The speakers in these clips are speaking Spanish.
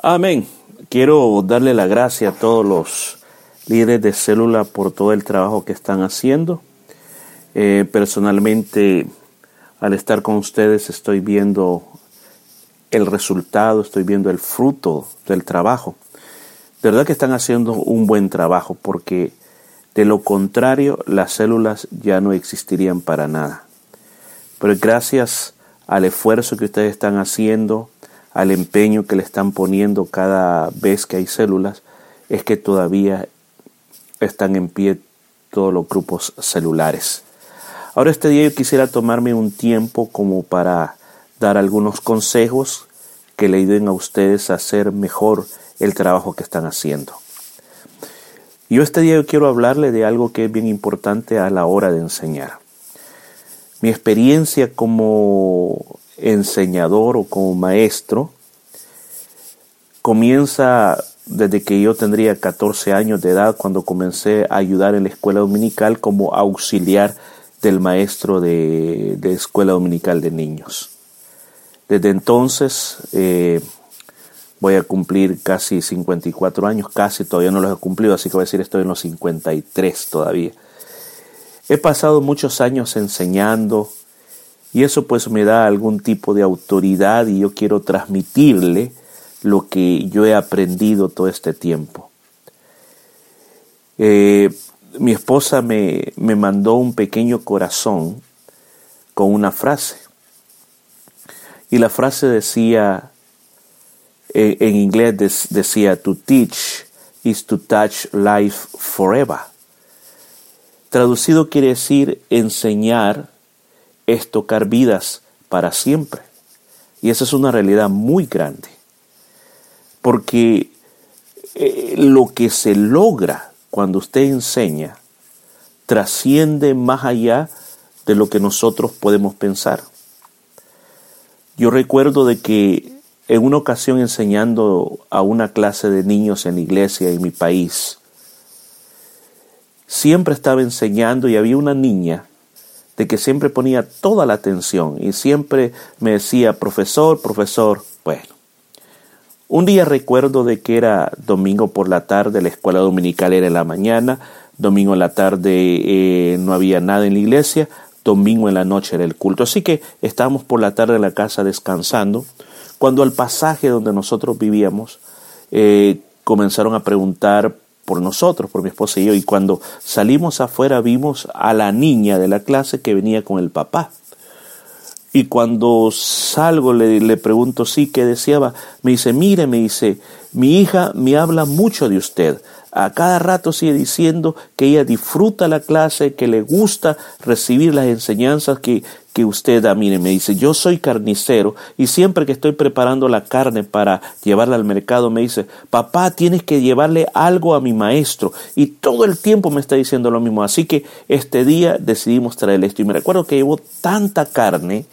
Amén. Quiero darle la gracia a todos los líderes de célula por todo el trabajo que están haciendo. Eh, personalmente, al estar con ustedes, estoy viendo el resultado, estoy viendo el fruto del trabajo. De verdad que están haciendo un buen trabajo porque de lo contrario las células ya no existirían para nada. Pero gracias al esfuerzo que ustedes están haciendo, al empeño que le están poniendo cada vez que hay células, es que todavía están en pie todos los grupos celulares. Ahora este día yo quisiera tomarme un tiempo como para dar algunos consejos que le ayuden a ustedes a hacer mejor el trabajo que están haciendo. Yo este día yo quiero hablarle de algo que es bien importante a la hora de enseñar. Mi experiencia como enseñador o como maestro comienza desde que yo tendría 14 años de edad cuando comencé a ayudar en la escuela dominical como auxiliar del maestro de, escuela dominical de niños. Desde entonces eh, voy a cumplir casi 54 años, casi todavía no los he cumplido, así que voy a decir estoy en los 53 todavía. He pasado muchos años enseñando y eso pues me da algún tipo de autoridad y yo quiero transmitirle lo que yo he aprendido todo este tiempo. Eh, mi esposa me, me mandó un pequeño corazón con una frase. Y la frase decía, eh, en inglés decía, to teach is to touch life forever. Traducido quiere decir enseñar es tocar vidas para siempre. Y esa es una realidad muy grande. Porque eh, lo que se logra cuando usted enseña trasciende más allá de lo que nosotros podemos pensar. Yo recuerdo de que en una ocasión enseñando a una clase de niños en la iglesia en mi país, siempre estaba enseñando y había una niña de que siempre ponía toda la atención y siempre me decía, profesor, profesor, bueno, un día recuerdo de que era domingo por la tarde, la escuela dominical era en la mañana, domingo en la tarde eh, no había nada en la iglesia, domingo en la noche era el culto. Así que estábamos por la tarde en la casa descansando, cuando al pasaje donde nosotros vivíamos eh, comenzaron a preguntar por nosotros, por mi esposa y yo, y cuando salimos afuera vimos a la niña de la clase que venía con el papá. Y cuando salgo le, le pregunto, sí, ¿qué deseaba? Me dice, mire, me dice, mi hija me habla mucho de usted. A cada rato sigue diciendo que ella disfruta la clase, que le gusta recibir las enseñanzas que, que usted da. Mire, me dice, yo soy carnicero y siempre que estoy preparando la carne para llevarla al mercado, me dice, papá, tienes que llevarle algo a mi maestro. Y todo el tiempo me está diciendo lo mismo. Así que este día decidimos traer esto. Y me recuerdo que llevó tanta carne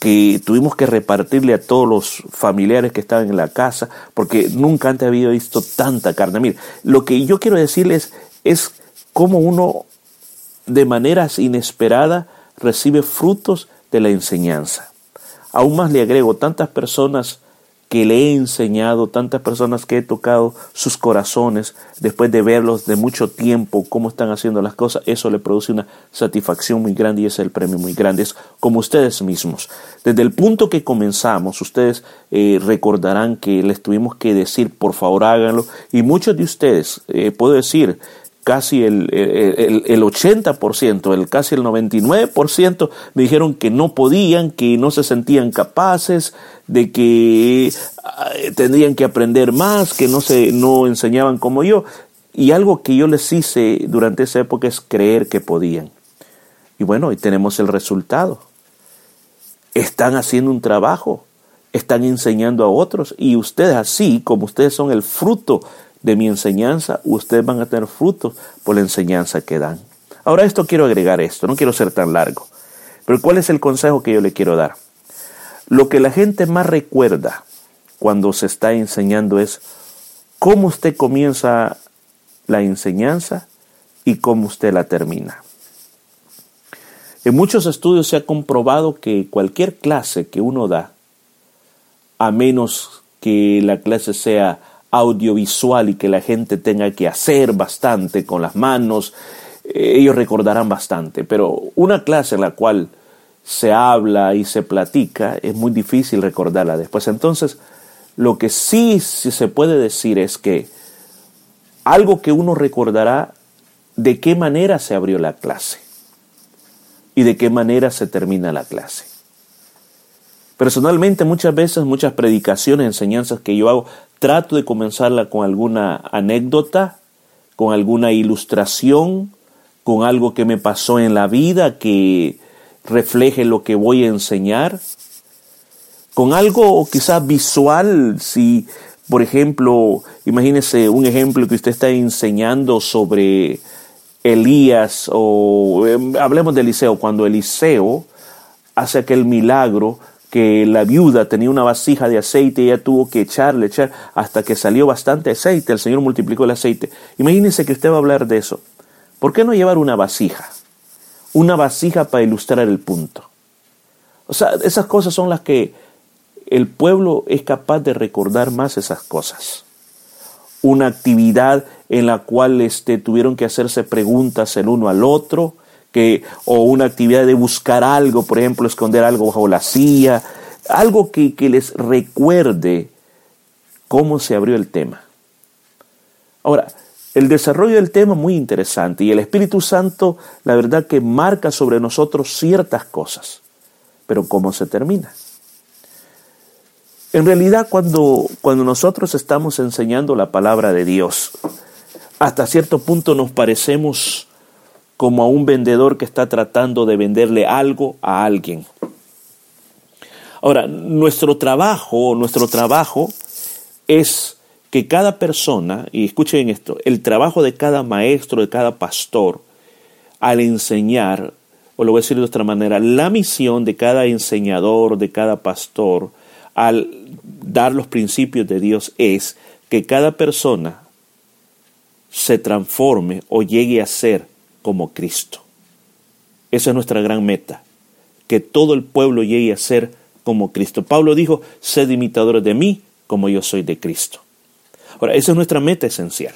que tuvimos que repartirle a todos los familiares que estaban en la casa, porque nunca antes había visto tanta carne. Mire, lo que yo quiero decirles es cómo uno de maneras inesperadas recibe frutos de la enseñanza. Aún más le agrego tantas personas que le he enseñado, tantas personas que he tocado sus corazones después de verlos de mucho tiempo, cómo están haciendo las cosas, eso le produce una satisfacción muy grande y es el premio muy grande. Es como ustedes mismos. Desde el punto que comenzamos, ustedes eh, recordarán que les tuvimos que decir, por favor háganlo, y muchos de ustedes, eh, puedo decir, casi el, el, el 80%, el casi el 99% me dijeron que no podían, que no se sentían capaces, de que ah, tendrían que aprender más, que no se no enseñaban como yo. Y algo que yo les hice durante esa época es creer que podían. Y bueno, hoy tenemos el resultado. Están haciendo un trabajo, están enseñando a otros y ustedes así como ustedes son el fruto de mi enseñanza, ustedes van a tener frutos por la enseñanza que dan. Ahora esto quiero agregar esto, no quiero ser tan largo. Pero ¿cuál es el consejo que yo le quiero dar? Lo que la gente más recuerda cuando se está enseñando es cómo usted comienza la enseñanza y cómo usted la termina. En muchos estudios se ha comprobado que cualquier clase que uno da, a menos que la clase sea audiovisual y que la gente tenga que hacer bastante con las manos, eh, ellos recordarán bastante. Pero una clase en la cual se habla y se platica es muy difícil recordarla después. Entonces, lo que sí, se puede decir es que algo que uno recordará de qué manera se abrió la clase y de qué manera se termina la clase. Personalmente muchas veces, muchas predicaciones, enseñanzas que yo hago, trato de comenzarla con alguna anécdota, con alguna ilustración, con algo que me pasó en la vida que refleje lo que voy a enseñar. Con algo quizás visual, si por ejemplo, imagínese un ejemplo que usted está enseñando sobre Elías o em, hablemos de Eliseo, cuando Eliseo hace aquel milagro que la viuda tenía una vasija de aceite y ella tuvo que echarle, echar hasta que salió bastante aceite, el Señor multiplicó el aceite. Imagínese que usted va a hablar de eso. ¿Por qué no llevar una vasija? Una vasija para ilustrar el punto. O sea, esas cosas son las que el pueblo es capaz de recordar más esas cosas. Una actividad en la cual este, tuvieron que hacerse preguntas el uno al otro, que, o una actividad de buscar algo, por ejemplo, esconder algo bajo la silla, algo que, que les recuerde cómo se abrió el tema. Ahora, el desarrollo del tema es muy interesante y el Espíritu Santo, la verdad que marca sobre nosotros ciertas cosas, pero ¿cómo se termina? En realidad, cuando, cuando nosotros estamos enseñando la palabra de Dios, hasta cierto punto nos parecemos como a un vendedor que está tratando de venderle algo a alguien. Ahora, nuestro trabajo, nuestro trabajo es que cada persona, y escuchen esto, el trabajo de cada maestro, de cada pastor, al enseñar, o lo voy a decir de otra manera, la misión de cada enseñador, de cada pastor, al dar los principios de Dios es que cada persona se transforme o llegue a ser como Cristo. Esa es nuestra gran meta, que todo el pueblo llegue a ser como Cristo. Pablo dijo, sed imitadores de mí como yo soy de Cristo. Ahora, esa es nuestra meta esencial.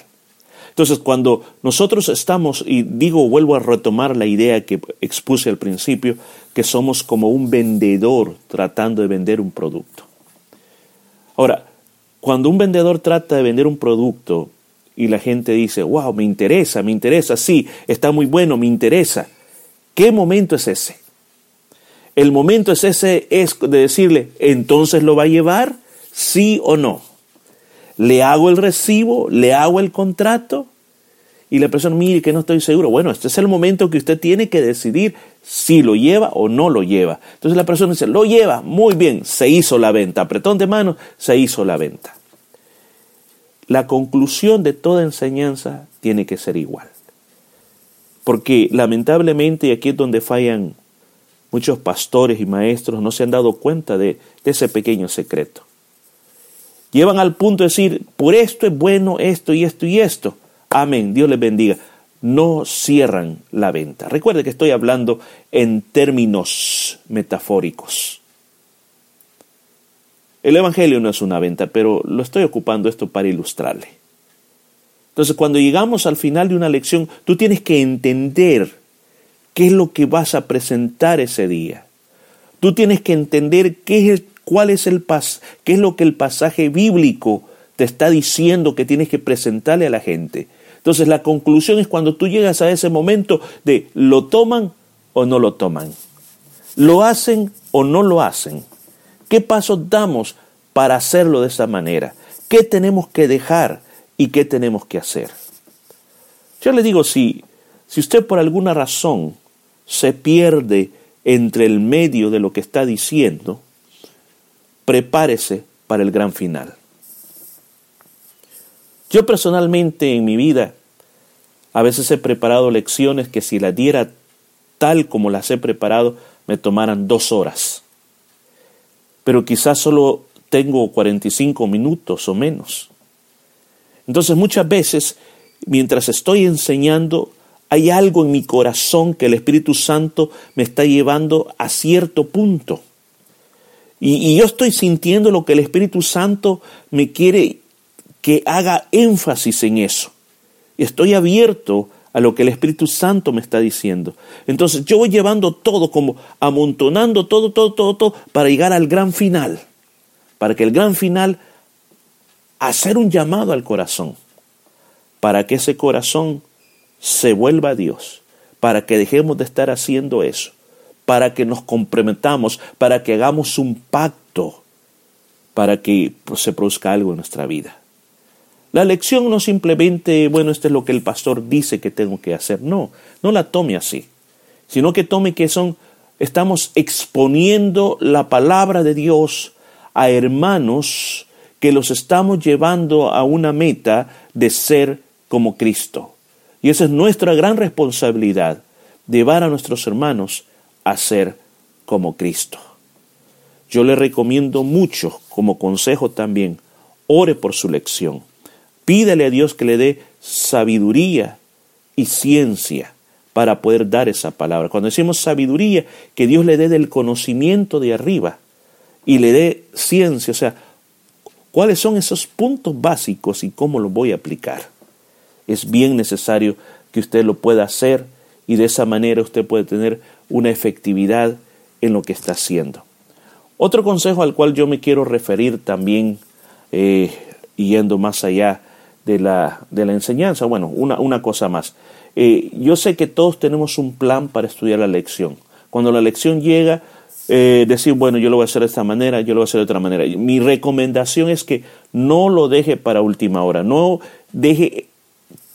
Entonces, cuando nosotros estamos, y digo, vuelvo a retomar la idea que expuse al principio, que somos como un vendedor tratando de vender un producto. Ahora, cuando un vendedor trata de vender un producto y la gente dice, wow, me interesa, me interesa, sí, está muy bueno, me interesa, ¿qué momento es ese? El momento es ese, es de decirle, entonces lo va a llevar, sí o no. Le hago el recibo, le hago el contrato, y la persona, mire que no estoy seguro. Bueno, este es el momento que usted tiene que decidir si lo lleva o no lo lleva. Entonces la persona dice, lo lleva, muy bien, se hizo la venta. Apretón de mano, se hizo la venta. La conclusión de toda enseñanza tiene que ser igual. Porque lamentablemente, y aquí es donde fallan muchos pastores y maestros, no se han dado cuenta de, ese pequeño secreto. Llevan al punto de decir, por esto es bueno esto y esto y esto. Amén, Dios les bendiga. No cierran la venta. Recuerde que estoy hablando en términos metafóricos. El Evangelio no es una venta, pero lo estoy ocupando esto para ilustrarle. Entonces, cuando llegamos al final de una lección, tú tienes que entender qué es lo que vas a presentar ese día. Tú tienes que entender qué es cuál es el pas, qué es lo que el pasaje bíblico te está diciendo que tienes que presentarle a la gente. Entonces la conclusión es cuando tú llegas a ese momento de lo toman o no lo toman. Lo hacen o no lo hacen. ¿Qué pasos damos para hacerlo de esa manera? ¿Qué tenemos que dejar y qué tenemos que hacer? Yo le digo, si, si usted por alguna razón se pierde entre el medio de lo que está diciendo, prepárese para el gran final. Yo personalmente en mi vida a veces he preparado lecciones que si las diera tal como las he preparado me tomaran dos horas. Pero quizás solo tengo 45 minutos o menos. Entonces muchas veces, mientras estoy enseñando, hay algo en mi corazón que el Espíritu Santo me está llevando a cierto punto. Y, yo estoy sintiendo lo que el Espíritu Santo me quiere que haga énfasis en eso. Y estoy abierto a lo que el Espíritu Santo me está diciendo. Entonces yo voy llevando todo, como amontonando todo, todo, todo, todo, para llegar al gran final. Para que el gran final, hacer un llamado al corazón. Para que ese corazón se vuelva a Dios. Para que dejemos de estar haciendo eso para que nos comprometamos, para que hagamos un pacto, para que se produzca algo en nuestra vida. La lección no simplemente, bueno, esto es lo que el pastor dice que tengo que hacer. No, no la tome así, sino que tome que son, estamos exponiendo la palabra de Dios a hermanos que los estamos llevando a una meta de ser como Cristo. Y esa es nuestra gran responsabilidad, llevar a nuestros hermanos a ser como Cristo. Yo le recomiendo mucho, como consejo también, ore por su lección. Pídele a Dios que le dé sabiduría y ciencia para poder dar esa palabra. Cuando decimos sabiduría, que Dios le dé del conocimiento de arriba y le dé ciencia, o sea, cuáles son esos puntos básicos y cómo los voy a aplicar. Es bien necesario que usted lo pueda hacer y de esa manera usted puede tener una efectividad en lo que está haciendo. Otro consejo al cual yo me quiero referir también, eh, yendo más allá de la, de la enseñanza, bueno, una, una cosa más. Eh, yo sé que todos tenemos un plan para estudiar la lección. Cuando la lección llega, eh, decir, bueno, yo lo voy a hacer de esta manera, yo lo voy a hacer de otra manera. Mi recomendación es que no lo deje para última hora, no deje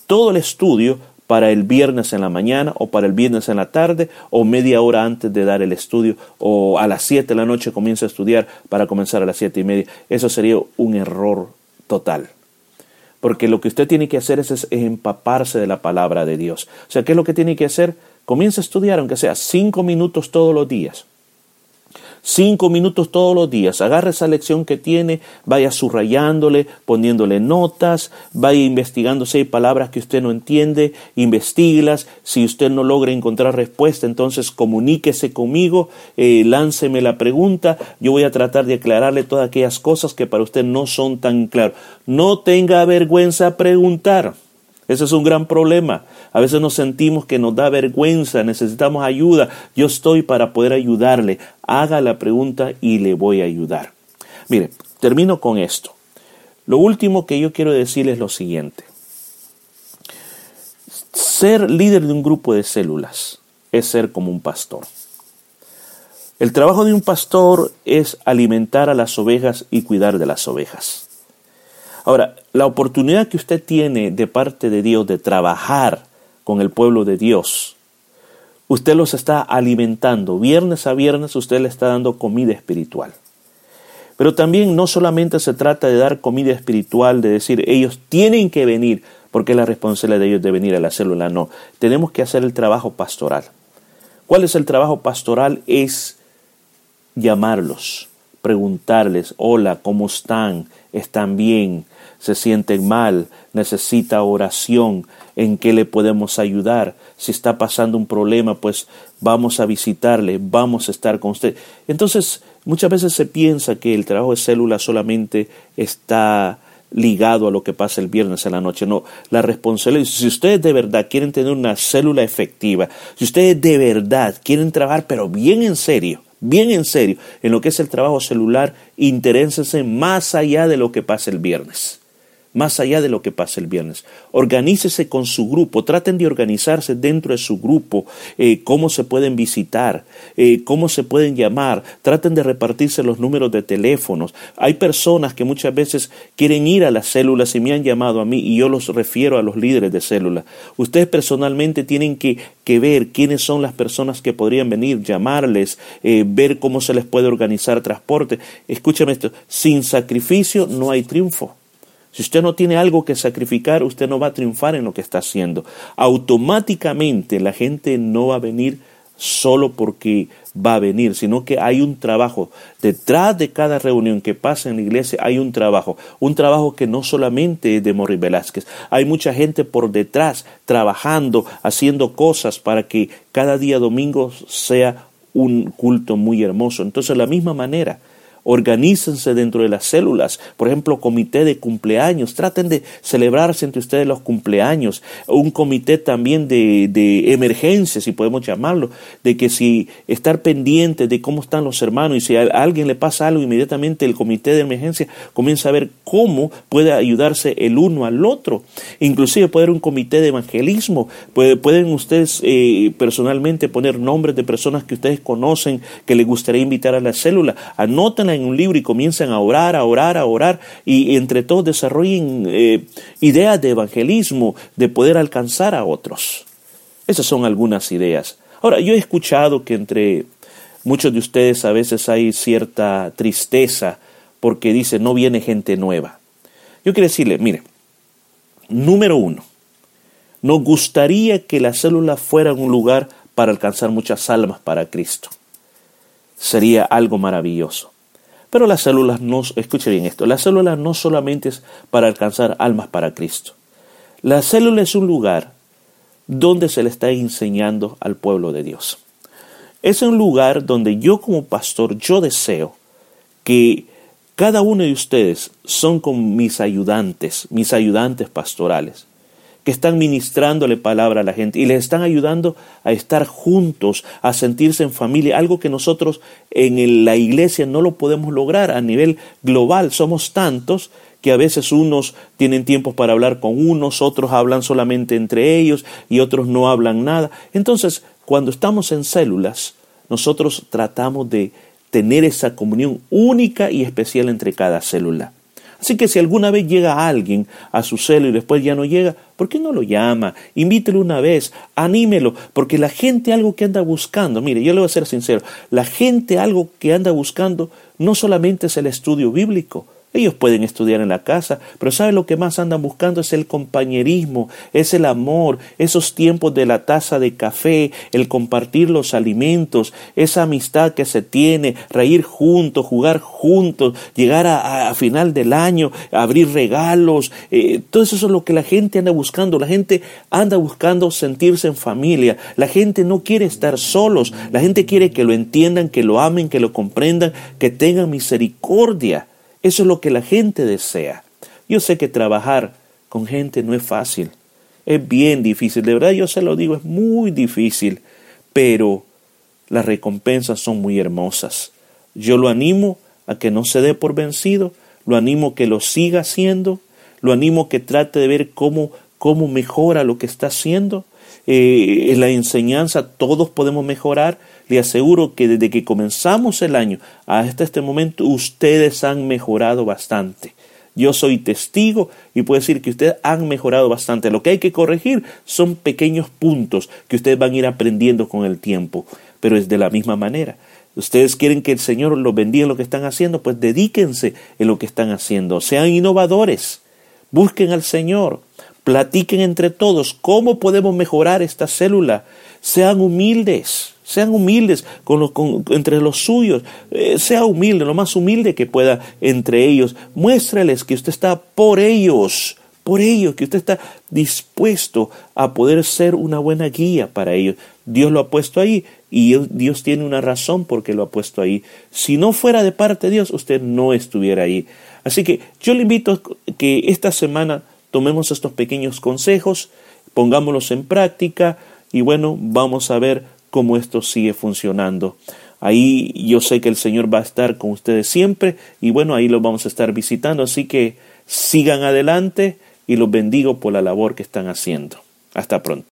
todo el estudio para el viernes en la mañana o para el viernes en la tarde o media hora antes de dar el estudio o a las 7 de la noche comienza a estudiar para comenzar a las siete y media. Eso sería un error total. Porque lo que usted tiene que hacer es, empaparse de la palabra de Dios. O sea, ¿qué es lo que tiene que hacer? Comienza a estudiar, aunque sea cinco minutos todos los días cinco minutos todos los días. Agarre esa lección que tiene, vaya subrayándole, poniéndole notas, vaya investigando si hay palabras que usted no entiende, investiguelas. Si usted no logra encontrar respuesta, entonces comuníquese conmigo, eh, lánceme la pregunta. Yo voy a tratar de aclararle todas aquellas cosas que para usted no son tan claras. No tenga vergüenza preguntar. Ese es un gran problema. A veces nos sentimos que nos da vergüenza, necesitamos ayuda. Yo estoy para poder ayudarle. Haga la pregunta y le voy a ayudar. Mire, termino con esto. Lo último que yo quiero decirles es lo siguiente. Ser líder de un grupo de células es ser como un pastor. El trabajo de un pastor es alimentar a las ovejas y cuidar de las ovejas. Ahora, la oportunidad que usted tiene de parte de Dios de trabajar con el pueblo de Dios, usted los está alimentando. Viernes a viernes usted le está dando comida espiritual. Pero también no solamente se trata de dar comida espiritual, de decir ellos tienen que venir, porque es la responsabilidad de ellos de venir a la célula. No, tenemos que hacer el trabajo pastoral. ¿Cuál es el trabajo pastoral? Es llamarlos, preguntarles, hola, ¿cómo están? ¿Están bien? se sienten mal, necesita oración, en qué le podemos ayudar. Si está pasando un problema, pues vamos a visitarle, vamos a estar con usted. Entonces, muchas veces se piensa que el trabajo de célula solamente está ligado a lo que pasa el viernes en la noche. No, la responsabilidad, si ustedes de verdad quieren tener una célula efectiva, si ustedes de verdad quieren trabajar, pero bien en serio, bien en serio, en lo que es el trabajo celular, interénsense más allá de lo que pasa el viernes más allá de lo que pasa el viernes. Organícese con su grupo, traten de organizarse dentro de su grupo, eh, cómo se pueden visitar, eh, cómo se pueden llamar, traten de repartirse los números de teléfonos. Hay personas que muchas veces quieren ir a las células y me han llamado a mí y yo los refiero a los líderes de célula. Ustedes personalmente tienen que, que ver quiénes son las personas que podrían venir, llamarles, eh, ver cómo se les puede organizar transporte. Escúchame esto, sin sacrificio no hay triunfo. Si usted no tiene algo que sacrificar, usted no va a triunfar en lo que está haciendo. Automáticamente la gente no va a venir solo porque va a venir, sino que hay un trabajo. Detrás de cada reunión que pasa en la iglesia hay un trabajo. Un trabajo que no solamente es de Morri Velázquez. Hay mucha gente por detrás trabajando, haciendo cosas para que cada día domingo sea un culto muy hermoso. Entonces, de la misma manera, Organícense dentro de las células. Por ejemplo, comité de cumpleaños. Traten de celebrarse entre ustedes los cumpleaños. Un comité también de, de emergencia, si podemos llamarlo. De que si estar pendiente de cómo están los hermanos y si a alguien le pasa algo, inmediatamente el comité de emergencia comienza a ver cómo puede ayudarse el uno al otro. Inclusive puede haber un comité de evangelismo. pueden ustedes eh, personalmente poner nombres de personas que ustedes conocen que les gustaría invitar a la célula. Anótenla un libro y comiencen a orar, a orar, a orar y, entre todos desarrollen eh, ideas de evangelismo, de poder alcanzar a otros. Esas son algunas ideas. Ahora, yo he escuchado que entre muchos de ustedes a veces hay cierta tristeza porque dice no viene gente nueva. Yo quiero decirle, mire, número uno, nos gustaría que la célula fuera un lugar para alcanzar muchas almas para Cristo. Sería algo maravilloso. Pero las células no, escuche bien esto, la célula no solamente es para alcanzar almas para Cristo. La célula es un lugar donde se le está enseñando al pueblo de Dios. Es un lugar donde yo como pastor, yo deseo que cada uno de ustedes son como mis ayudantes, mis ayudantes pastorales, que están ministrándole palabra a la gente y les están ayudando a estar juntos, a sentirse en familia, algo que nosotros en la iglesia no lo podemos lograr a nivel global. Somos tantos que a veces unos tienen tiempo para hablar con unos, otros hablan solamente entre ellos y otros no hablan nada. Entonces, cuando estamos en células, nosotros tratamos de tener esa comunión única y especial entre cada célula. Así que si alguna vez llega alguien a su célula y después ya no llega, ¿por qué no lo llama? Invítelo una vez, anímelo, porque la gente algo que anda buscando, mire, yo le voy a ser sincero, la gente algo que anda buscando no solamente es el estudio bíblico, ellos pueden estudiar en la casa, pero ¿sabe lo que más andan buscando? Es el compañerismo, es el amor, esos tiempos de la taza de café, el compartir los alimentos, esa amistad que se tiene, reír juntos, jugar juntos, llegar a, final del año, abrir regalos, eh, todo eso es lo que la gente anda buscando. La gente anda buscando sentirse en familia, la gente no quiere estar solos, la gente quiere que lo entiendan, que lo amen, que lo comprendan, que tengan misericordia. Eso es lo que la gente desea. Yo sé que trabajar con gente no es fácil. Es bien difícil. De verdad yo se lo digo, es muy difícil. Pero las recompensas son muy hermosas. Yo lo animo a que no se dé por vencido. Lo animo a que lo siga haciendo. Lo animo a que trate de ver cómo, cómo mejora lo que está haciendo. Eh, en la enseñanza todos podemos mejorar. Le aseguro que desde que comenzamos el año hasta este momento ustedes han mejorado bastante. Yo soy testigo y puedo decir que ustedes han mejorado bastante. Lo que hay que corregir son pequeños puntos que ustedes van a ir aprendiendo con el tiempo, pero es de la misma manera. Ustedes quieren que el Señor los bendiga en lo que están haciendo, pues dedíquense en lo que están haciendo. Sean innovadores. Busquen al Señor. Platiquen entre todos cómo podemos mejorar esta célula. Sean humildes, sean humildes entre los suyos. Eh, sea humilde, lo más humilde que pueda entre ellos. Muéstrales que usted está por ellos, por ellos, que usted está dispuesto a poder ser una buena guía para ellos. Dios lo ha puesto ahí y Dios tiene una razón por qué lo ha puesto ahí. Si no fuera de parte de Dios, usted no estuviera ahí. Así que yo le invito a que esta semana tomemos estos pequeños consejos, pongámoslos en práctica y bueno, vamos a ver cómo esto sigue funcionando. Ahí yo sé que el Señor va a estar con ustedes siempre y bueno, ahí lo vamos a estar visitando, así que sigan adelante y los bendigo por la labor que están haciendo. Hasta pronto.